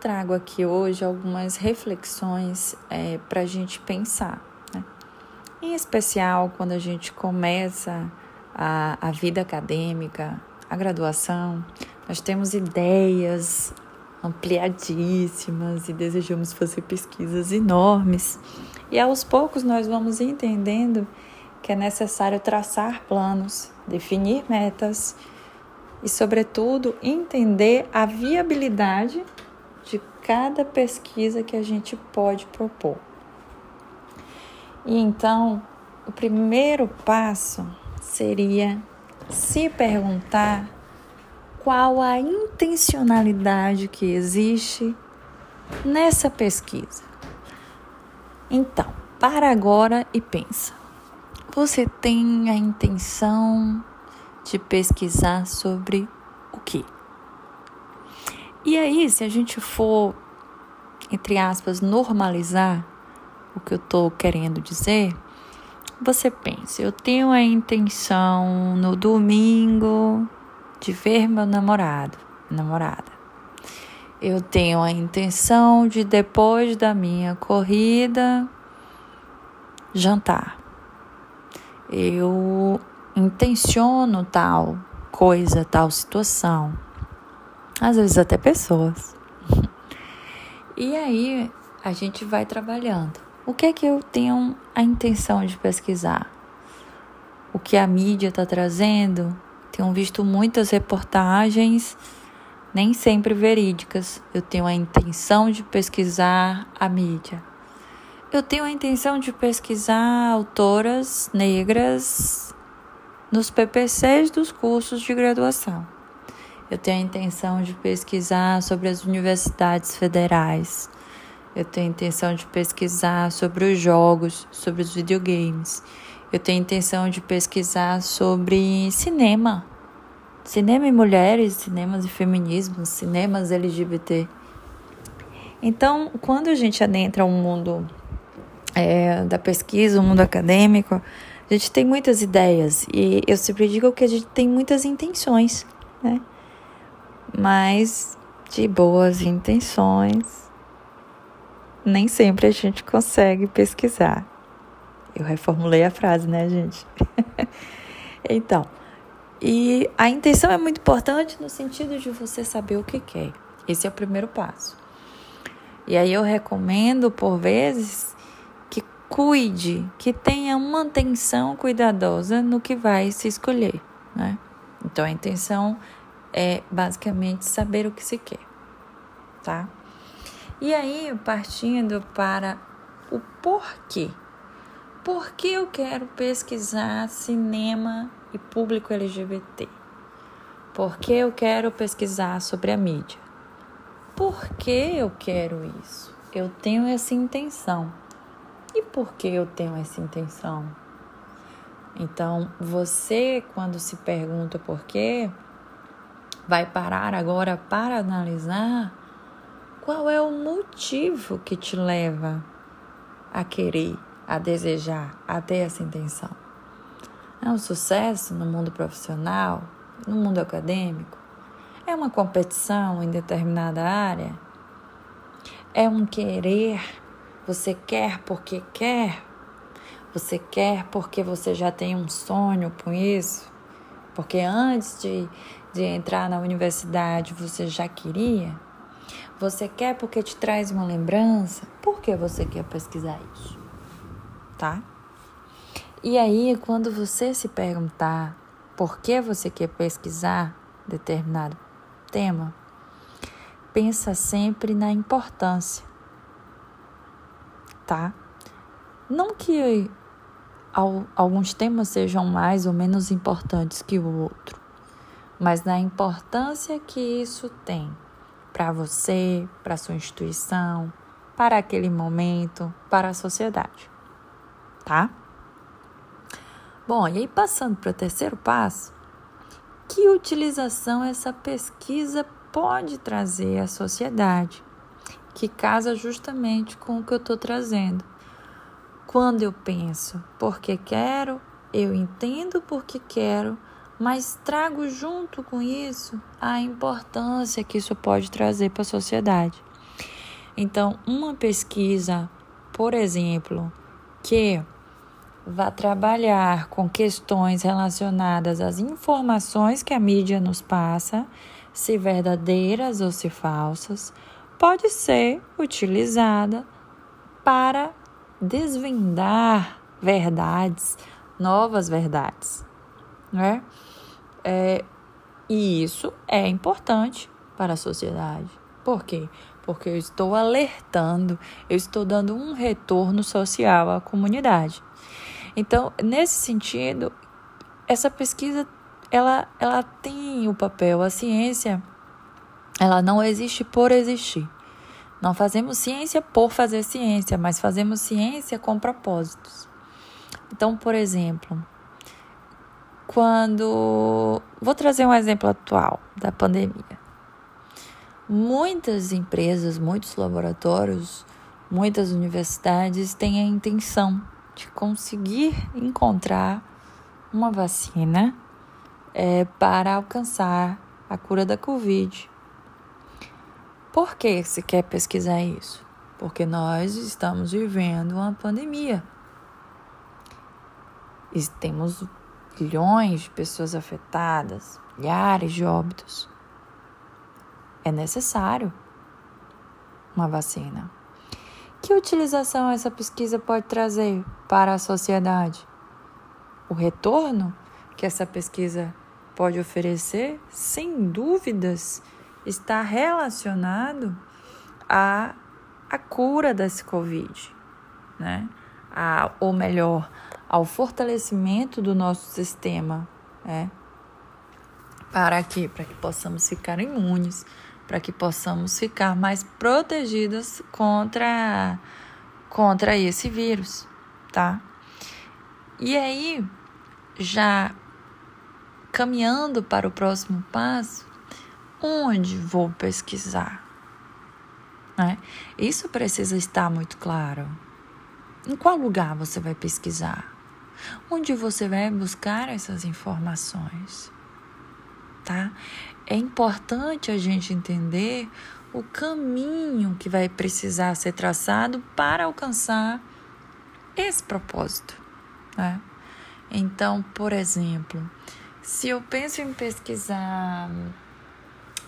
Trago aqui hoje algumas reflexões é, para a gente pensar, né? em especial quando a gente começa a, a vida acadêmica, a graduação, nós temos ideias ampliadíssimas e desejamos fazer pesquisas enormes. E aos poucos nós vamos entendendo que é necessário traçar planos, definir metas e, sobretudo, entender a viabilidade de cada pesquisa que a gente pode propor. E então, o primeiro passo seria se perguntar qual a intencionalidade que existe nessa pesquisa. Então, para agora e pensa. Você tem a intenção de pesquisar sobre o quê? E aí, se a gente for, entre aspas, normalizar o que eu estou querendo dizer, você pensa, eu tenho a intenção no domingo de ver meu namorado, namorada. Eu tenho a intenção de depois da minha corrida jantar. Eu intenciono tal coisa, tal situação às vezes até pessoas. E aí a gente vai trabalhando. O que é que eu tenho a intenção de pesquisar? O que a mídia está trazendo? Tenho visto muitas reportagens, nem sempre verídicas. Eu tenho a intenção de pesquisar a mídia. Eu tenho a intenção de pesquisar autoras negras nos PPCs dos cursos de graduação. Eu tenho a intenção de pesquisar sobre as universidades federais. Eu tenho a intenção de pesquisar sobre os jogos, sobre os videogames. Eu tenho a intenção de pesquisar sobre cinema. Cinema e mulheres, cinemas e feminismo, cinemas LGBT. Então, quando a gente adentra o mundo é, da pesquisa, o mundo acadêmico, a gente tem muitas ideias. E eu sempre digo que a gente tem muitas intenções, né? Mas de boas intenções, nem sempre a gente consegue pesquisar. Eu reformulei a frase, né, gente? então, e a intenção é muito importante no sentido de você saber o que quer. Esse é o primeiro passo. E aí eu recomendo, por vezes, que cuide, que tenha uma atenção cuidadosa no que vai se escolher, né? Então a intenção é basicamente saber o que se quer, tá? E aí, partindo para o porquê. Por que eu quero pesquisar cinema e público LGBT? Por que eu quero pesquisar sobre a mídia? Por que eu quero isso? Eu tenho essa intenção. E por que eu tenho essa intenção? Então, você, quando se pergunta por quê, vai parar agora para analisar qual é o motivo que te leva a querer, a desejar, a ter essa intenção. É um sucesso no mundo profissional, no mundo acadêmico? É uma competição em determinada área? É um querer? Você quer porque quer? Você quer porque você já tem um sonho com isso? Porque antes de de entrar na universidade você já queria? Você quer porque te traz uma lembrança? Por que você quer pesquisar isso? Tá? E aí, quando você se perguntar por que você quer pesquisar determinado tema, pensa sempre na importância, tá? Não que alguns temas sejam mais ou menos importantes que o outro, mas na importância que isso tem para você, para sua instituição, para aquele momento, para a sociedade. Tá? Bom, e aí passando para o terceiro passo, que utilização essa pesquisa pode trazer à sociedade, que casa justamente com o que eu estou trazendo. Quando eu penso porque quero, eu entendo porque quero, mas trago junto com isso a importância que isso pode trazer para a sociedade. Então, uma pesquisa, por exemplo, que vá trabalhar com questões relacionadas às informações que a mídia nos passa, se verdadeiras ou se falsas, pode ser utilizada para desvendar verdades, novas verdades, né? É, e isso é importante para a sociedade. Por quê? Porque eu estou alertando, eu estou dando um retorno social à comunidade. Então, nesse sentido, essa pesquisa ela, ela tem o papel, a ciência, ela não existe por existir. Não fazemos ciência por fazer ciência, mas fazemos ciência com propósitos. Então, por exemplo, quando. Vou trazer um exemplo atual da pandemia. Muitas empresas, muitos laboratórios, muitas universidades têm a intenção de conseguir encontrar uma vacina é, para alcançar a cura da Covid. Por que se quer pesquisar isso? Porque nós estamos vivendo uma pandemia. E temos milhões de pessoas afetadas, milhares de óbitos. É necessário uma vacina. Que utilização essa pesquisa pode trazer para a sociedade? O retorno que essa pesquisa pode oferecer, sem dúvidas, está relacionado à, à cura desse Covid, né? A, ou melhor, ao fortalecimento do nosso sistema, né? Para quê? Para que possamos ficar imunes, para que possamos ficar mais protegidas contra, contra esse vírus, tá? E aí, já caminhando para o próximo passo, onde vou pesquisar? Né? Isso precisa estar muito claro. Em qual lugar você vai pesquisar? Onde você vai buscar essas informações? Tá? É importante a gente entender o caminho que vai precisar ser traçado para alcançar esse propósito. Né? Então, por exemplo, se eu penso em pesquisar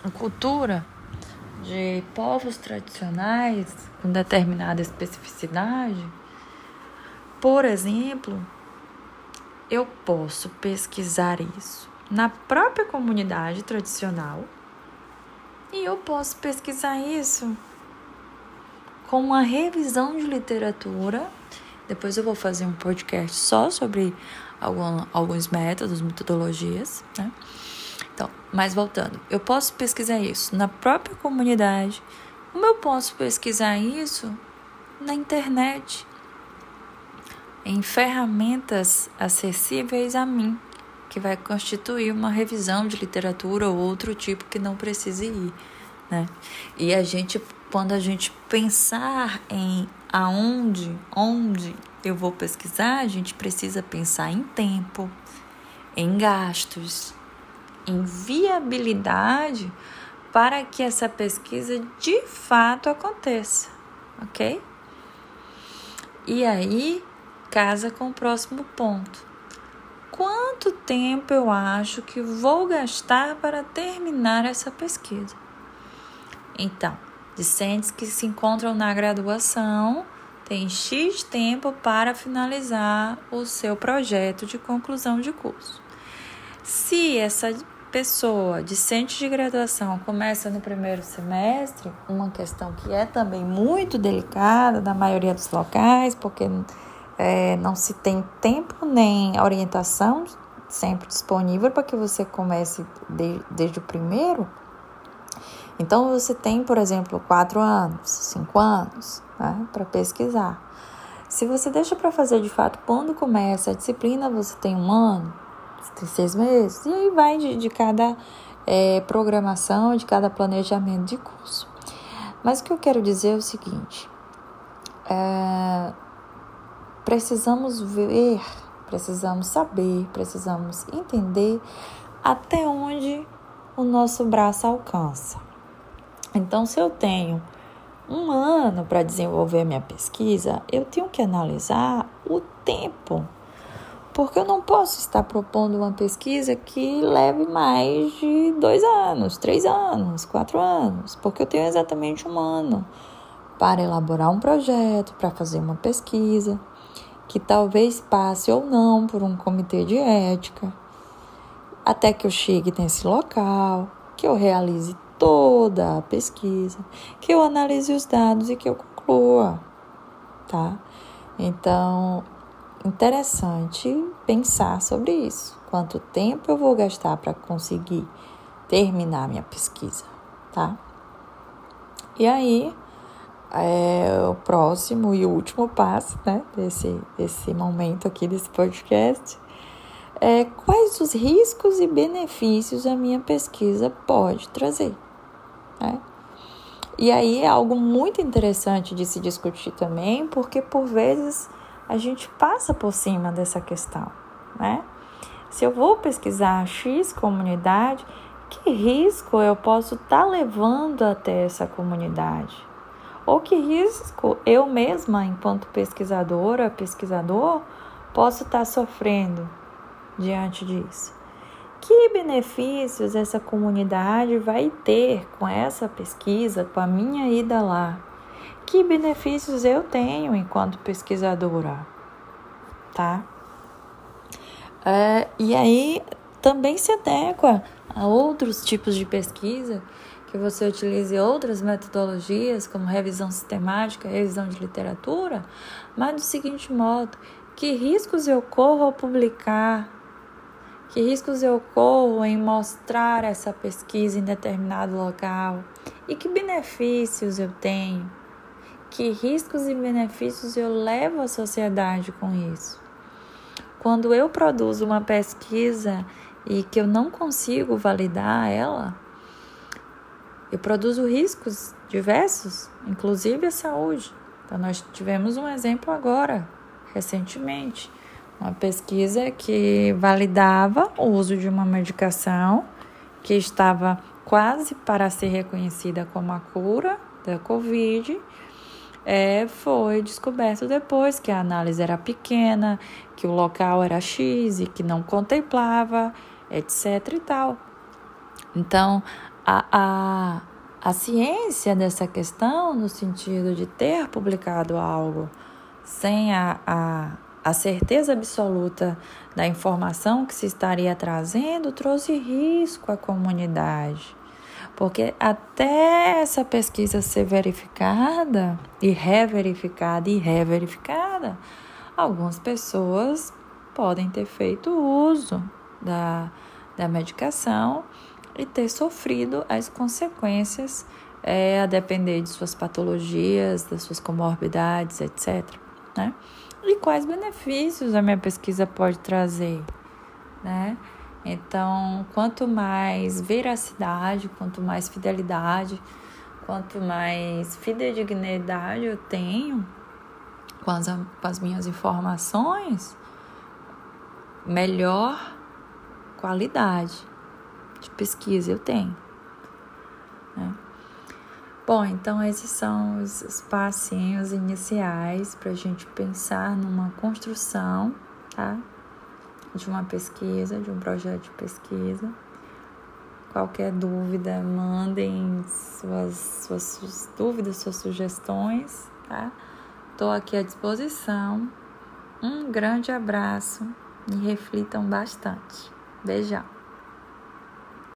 cultura de povos tradicionais com determinada especificidade, por exemplo, eu posso pesquisar isso na própria comunidade tradicional e eu posso pesquisar isso com uma revisão de literatura. Depois eu vou fazer um podcast só sobre algum, alguns métodos, metodologias, né? Então, mas voltando, eu posso pesquisar isso na própria comunidade, como eu posso pesquisar isso na internet, em ferramentas acessíveis a mim, que vai constituir uma revisão de literatura ou outro tipo que não precise ir, né? E a gente, quando a gente pensar em aonde, onde eu vou pesquisar, a gente precisa pensar em tempo, em gastos, em viabilidade para que essa pesquisa de fato aconteça, ok? E aí casa com o próximo ponto. Quanto tempo eu acho que vou gastar para terminar essa pesquisa? Então, discentes que se encontram na graduação têm X tempo para finalizar o seu projeto de conclusão de curso. Se essa pessoa discente de graduação começa no primeiro semestre, uma questão que é também muito delicada na maioria dos locais, porque é, não se tem tempo nem orientação sempre disponível para que você comece de, desde o primeiro. Então você tem, por exemplo, quatro anos, cinco anos né, para pesquisar. Se você deixa para fazer de fato quando começa a disciplina, você tem um ano, você tem seis meses, e aí vai de, de cada é, programação, de cada planejamento de curso. Mas o que eu quero dizer é o seguinte: é, precisamos ver, precisamos saber, precisamos entender até onde o nosso braço alcança. Então, se eu tenho um ano para desenvolver minha pesquisa, eu tenho que analisar o tempo. Porque eu não posso estar propondo uma pesquisa que leve mais de dois anos, três anos, quatro anos, porque eu tenho exatamente um ano para elaborar um projeto, para fazer uma pesquisa, que talvez passe ou não por um comitê de ética, até que eu chegue nesse local, que eu realize toda a pesquisa, que eu analise os dados e que eu conclua, tá? Então, interessante pensar sobre isso. Quanto tempo eu vou gastar para conseguir terminar minha pesquisa, tá? E aí, é, o próximo e último passo, né, desse, desse momento aqui, desse podcast, é quais os riscos e benefícios a minha pesquisa pode trazer. Né? E aí é algo muito interessante de se discutir também, porque por vezes a gente passa por cima dessa questão, né? Se eu vou pesquisar X comunidade, que risco eu posso estar tá levando até essa comunidade? Ou que risco eu mesma, enquanto pesquisadora, pesquisador, posso estar tá sofrendo diante disso? que benefícios essa comunidade vai ter com essa pesquisa, com a minha ida lá? Que benefícios eu tenho enquanto pesquisadora, tá? É, e aí também se adequa a outros tipos de pesquisa, que você utilize outras metodologias, como revisão sistemática, revisão de literatura, mas do seguinte modo: que riscos eu corro ao publicar que riscos eu corro em mostrar essa pesquisa em determinado local? E que benefícios eu tenho? Que riscos e benefícios eu levo à sociedade com isso? Quando eu produzo uma pesquisa e que eu não consigo validar ela, eu produzo riscos diversos, inclusive a saúde. Então, nós tivemos um exemplo agora, recentemente uma pesquisa que validava o uso de uma medicação que estava quase para ser reconhecida como a cura da Covid. É, foi descoberto depois que a análise era pequena, que o local era X e que não contemplava, etc. e tal. Então, a, a, a ciência dessa questão, no sentido de ter publicado algo sem a, a a certeza absoluta da informação que se estaria trazendo trouxe risco à comunidade. Porque até essa pesquisa ser verificada e reverificada e reverificada, algumas pessoas podem ter feito uso da, da medicação e ter sofrido as consequências é, a depender de suas patologias, das suas comorbidades, etc. Né? e quais benefícios a minha pesquisa pode trazer, né? Então, quanto mais veracidade, quanto mais fidelidade, quanto mais fidedignidade eu tenho com as, com as minhas informações, melhor qualidade de pesquisa eu tenho. Né? Bom, então esses são os, os passinhos iniciais para a gente pensar numa construção, tá? De uma pesquisa, de um projeto de pesquisa. Qualquer dúvida, mandem suas, suas, suas dúvidas, suas sugestões, tá? Estou aqui à disposição. Um grande abraço e reflitam bastante. Beijão.